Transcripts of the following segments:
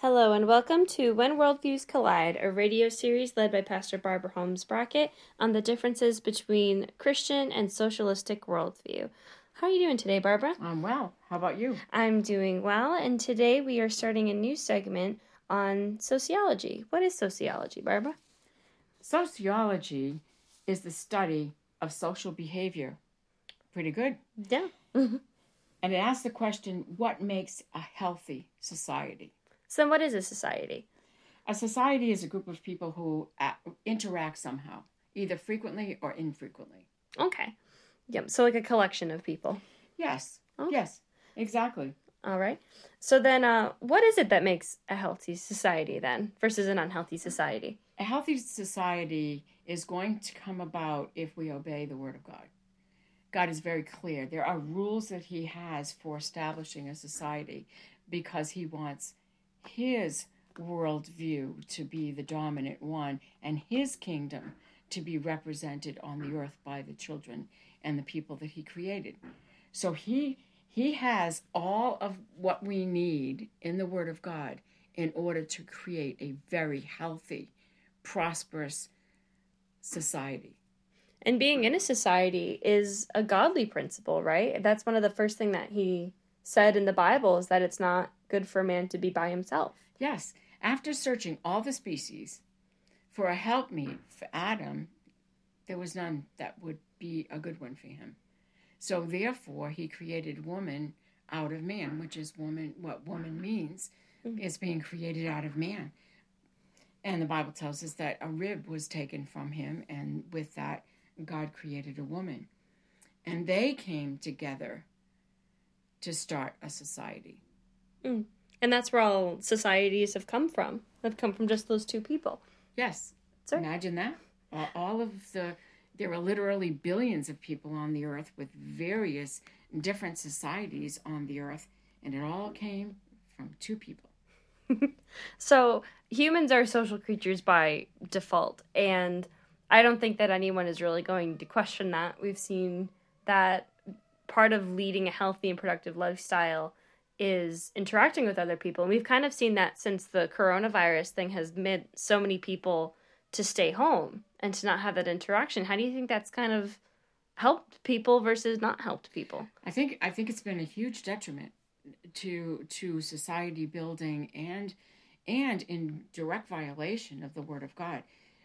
Hello, and welcome to When Worldviews Collide, a radio series led by Pastor Barbara Holmes Brackett on the differences between Christian and socialistic worldview. How are you doing today, Barbara? I'm well. How about you? I'm doing well, and today we are starting a new segment on sociology. What is sociology, Barbara? Sociology is the study of social behavior. Pretty good. Yeah. and it asks the question what makes a healthy society? So, what is a society? A society is a group of people who uh, interact somehow, either frequently or infrequently. Okay. Yep. So, like a collection of people. Yes. Okay. Yes. Exactly. All right. So then, uh, what is it that makes a healthy society then versus an unhealthy society? A healthy society is going to come about if we obey the Word of God. God is very clear. There are rules that He has for establishing a society because He wants His worldview to be the dominant one and His kingdom to be represented on the earth by the children and the people that He created. So He he has all of what we need in the Word of God in order to create a very healthy, prosperous society. And being in a society is a godly principle, right? That's one of the first thing that he said in the Bible is that it's not good for a man to be by himself. Yes. After searching all the species for a helpmeet for Adam, there was none that would be a good one for him. So therefore, he created woman out of man, which is woman. What woman means mm-hmm. is being created out of man. And the Bible tells us that a rib was taken from him, and with that, God created a woman. And they came together to start a society. Mm. And that's where all societies have come from. They've come from just those two people. Yes. Sorry. Imagine that. All of the there are literally billions of people on the earth with various different societies on the earth, and it all came from two people. so, humans are social creatures by default, and I don't think that anyone is really going to question that. We've seen that part of leading a healthy and productive lifestyle is interacting with other people. And we've kind of seen that since the coronavirus thing has made so many people to stay home and to not have that interaction. How do you think that's kind of helped people versus not helped people? I think I think it's been a huge detriment to to society building and and in direct violation of the word of God.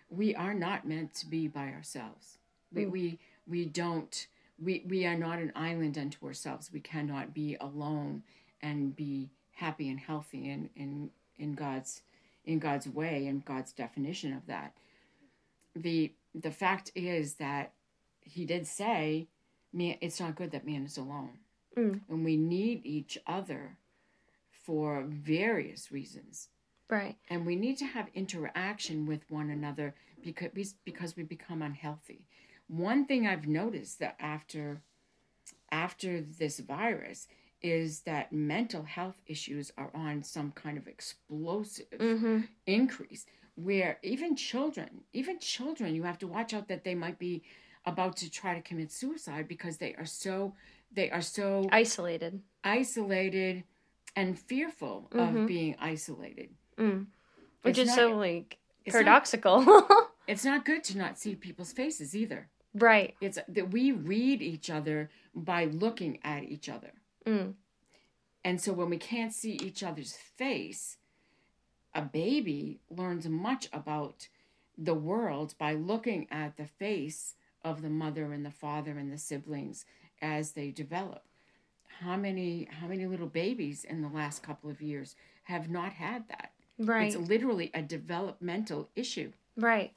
We are not meant to be by ourselves. We mm. we we don't we we are not an island unto ourselves. We cannot be alone and be happy and healthy in in in God's in God's way and God's definition of that. The the fact is that he did say, "Man, it's not good that man is alone, mm. and we need each other for various reasons." Right. And we need to have interaction with one another because we, because we become unhealthy. One thing I've noticed that after after this virus is that mental health issues are on some kind of explosive mm-hmm. increase where even children even children you have to watch out that they might be about to try to commit suicide because they are so they are so isolated isolated and fearful mm-hmm. of being isolated mm. which it's is not, so like paradoxical it's not, it's not good to not see people's faces either right it's that we read each other by looking at each other Mm. And so when we can't see each other's face, a baby learns much about the world by looking at the face of the mother and the father and the siblings as they develop. How many how many little babies in the last couple of years have not had that? Right. It's literally a developmental issue. Right.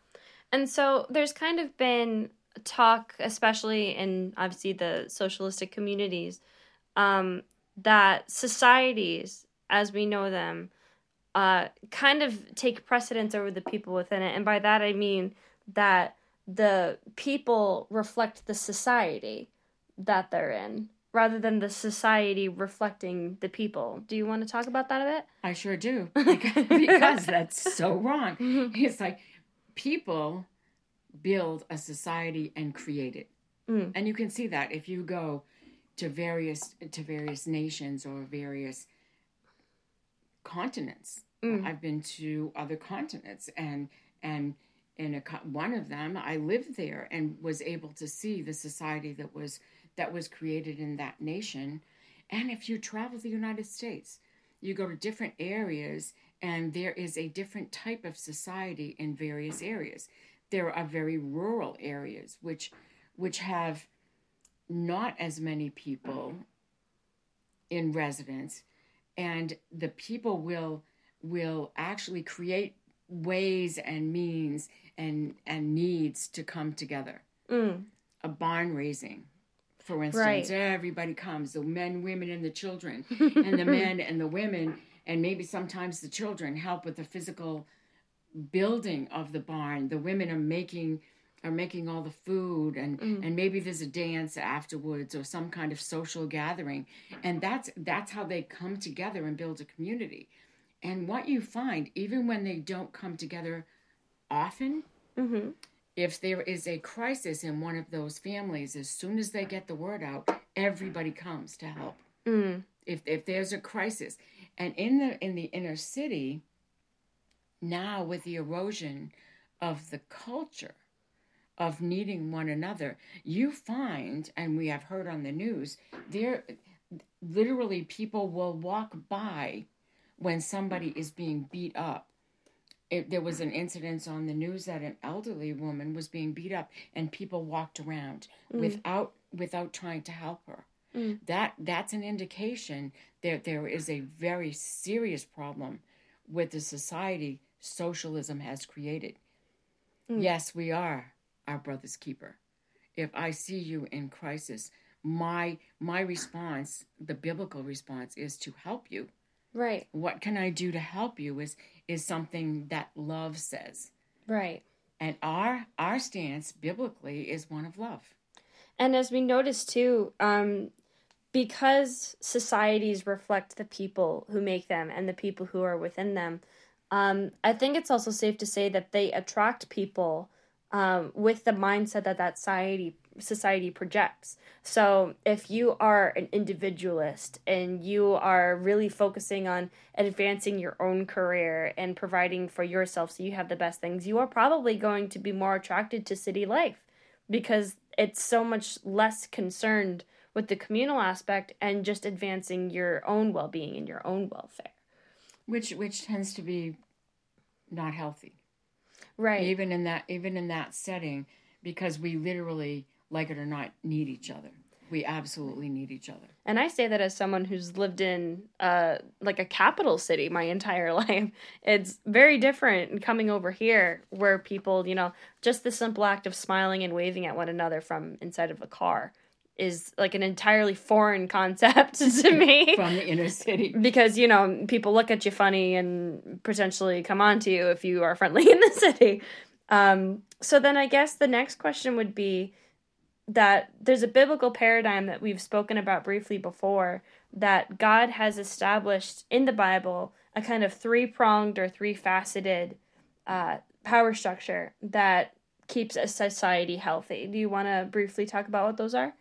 And so there's kind of been talk, especially in obviously the socialistic communities, um, that societies, as we know them, uh, kind of take precedence over the people within it. And by that I mean that the people reflect the society that they're in rather than the society reflecting the people. Do you want to talk about that a bit? I sure do. Because, because that's so wrong. It's like people build a society and create it. Mm. And you can see that if you go to various to various nations or various continents Mm. I've been to other continents, and and in a, one of them, I lived there and was able to see the society that was that was created in that nation. And if you travel the United States, you go to different areas, and there is a different type of society in various areas. There are very rural areas which which have not as many people in residence and the people will will actually create ways and means and and needs to come together Mm. a barn raising for instance Right. everybody comes the men women and the children and the men and the women and maybe sometimes the children help with the physical building of the barn. The women are making are making all the food and and maybe there's a dance afterwards or some kind of social gathering. And that's that's how they come together and build a community. And what you find even when they don't come together often hmm if there is a crisis in one of those families as soon as they get the word out everybody comes to help. Mm. if if there's a crisis. And in the in the inner city now with the erosion of the culture of needing one another you find and we have heard on the news there literally people will walk by when somebody is being beat up. It, there was an incident on the news that an elderly woman was being beat up and people walked around without without trying to help her. Mm. that that's an indication that there is a very serious problem with the society socialism has created Mm. yes we are our brother's keeper if i see you in crisis my my response the biblical response is to help you Right. what can i do to help you is is something that love says Right. and our our stance biblically is one of love And as we notice too, um, because societies reflect the people who make them and the people who are within them, um, I think it's also safe to say that they attract people um, with the mindset that that society society projects. So if you are an individualist and you are really focusing on advancing your own career and providing for yourself so you have the best things, you are probably going to be more attracted to city life because it's so much less concerned with the communal aspect and just advancing your own well-being and your own welfare. Which which tends to be not healthy Right. even in that even in that setting because we literally like it or not need each other we absolutely need each other And I say that as someone who's lived in uh like a capital city my entire life. It's very different coming over here where people, you know, just the simple act of smiling and waving at one another from inside of a car is like an entirely foreign concept to me. from the inner city. Because you know people look at you funny and potentially come on to you if you are friendly in the city. Um, so then i guess the next question would be that there's a biblical paradigm that we've spoken about briefly before that god has established in the bible a kind of three-pronged or three-faceted uh, power structure that keeps a society healthy. Do you want to briefly talk about what those are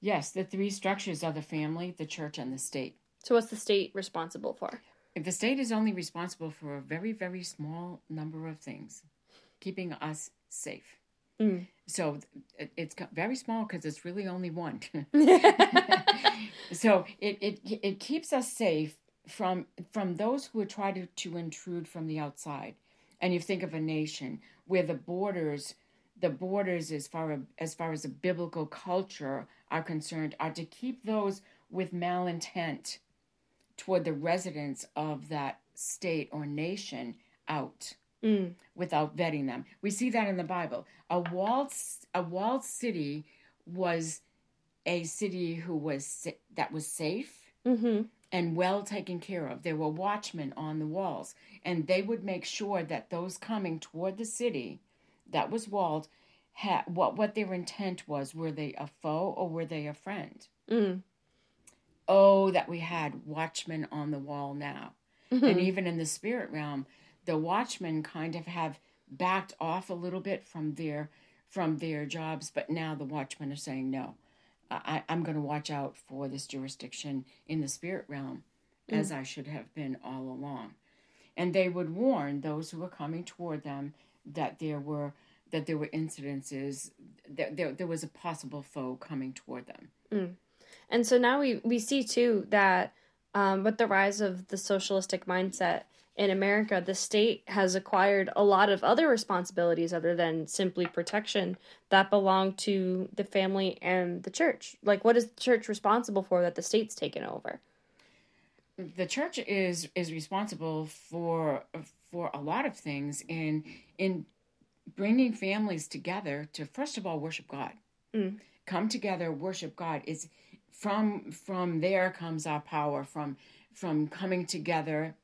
yes the three structures are the family the church and the state. So what's the state responsible for? If the state is only responsible for a very very small number of things keeping us safe. Mm. so it's very small because it's really only one. So it, it it keeps us safe from from those who would try to, to intrude from the outside. And you think of a nation where the borders the borders as far as far as the biblical culture are concerned are to keep those with malintent toward the residents of that state or nation out Mm. without vetting them. We see that in the Bible. A walled a walled city was a city who was that was safe mm-hmm. and well taken care of. There were watchmen on the walls, and they would make sure that those coming toward the city that was walled had what what their intent was. Were they a foe or were they a friend? Mm. Oh, that we had watchmen on the wall now. And even in the spirit realm, the watchmen kind of have backed off a little bit from their from their jobs, but now the watchmen are saying no. I, I'm going to watch out for this jurisdiction in the spirit realm, as I should have been all along. and they would warn those who were coming toward them that there were that there were incidences that there, there was a possible foe coming toward them. Mm. And so now we, we see too that um, with the rise of the socialistic mindset in America, the state has acquired a lot of other responsibilities other than simply protection that belong to the family and the church. Like, what is the church responsible for that the state's taken over? The church is is responsible for for a lot of things in in bringing families together to first of all worship God. Mm. Come together, worship God. Is from from there comes our power from from coming together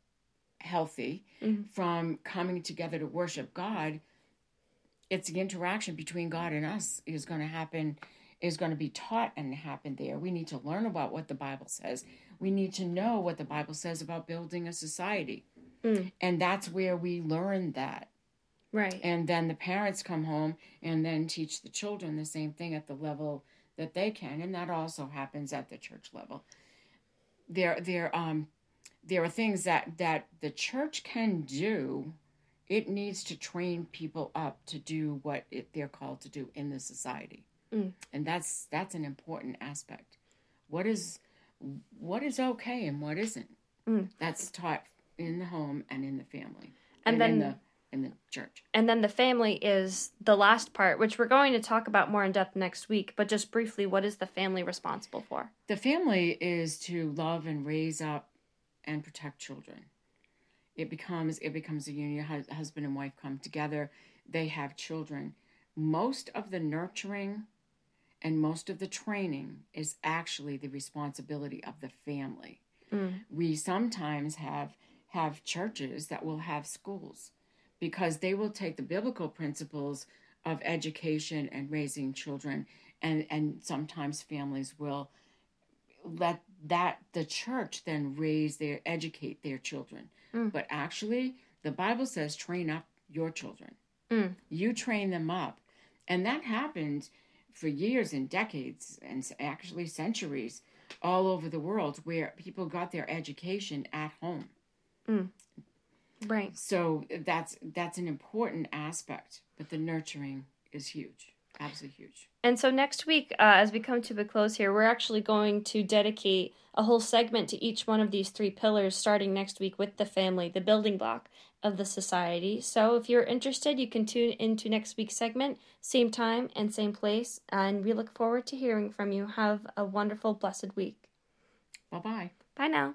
healthy mm-hmm. from coming together to worship god it's the interaction between god and us is going to happen is going to be taught and happen there we need to learn about what the bible says we need to know what the bible says about building a society mm. and that's where we learn that right and then the parents come home and then teach the children the same thing at the level that they can, and that also happens at the church level. There, there, um, there are things that that the church can do. It needs to train people up to do what it, they're called to do in the society, mm. and that's that's an important aspect. What is what is okay and what isn't? Mm. That's taught in the home and in the family, and, and then the in the church. And then the family is the last part, which we're going to talk about more in depth next week. But just briefly, what is the family responsible for? The family is to love and raise up and protect children. It becomes it becomes a union. Husband and wife come together. They have children. Most of the nurturing and most of the training is actually the responsibility of the family. Mm. We sometimes have have churches that will have schools because they will take the biblical principles of education and raising children and and sometimes families will let that the church then raise their educate their children mm. but actually the bible says train up your children mm. you train them up and that happened for years and decades and actually centuries all over the world where people got their education at home mm. Right. So that's that's an important aspect, but the nurturing is huge. Absolutely huge. And so next week, uh, as we come to a close here, we're actually going to dedicate a whole segment to each one of these three pillars, starting next week with the family, the building block of the society. So if you're interested, you can tune into next week's segment, same time and same place. And we look forward to hearing from you. Have a wonderful, blessed week. Bye bye. Bye now.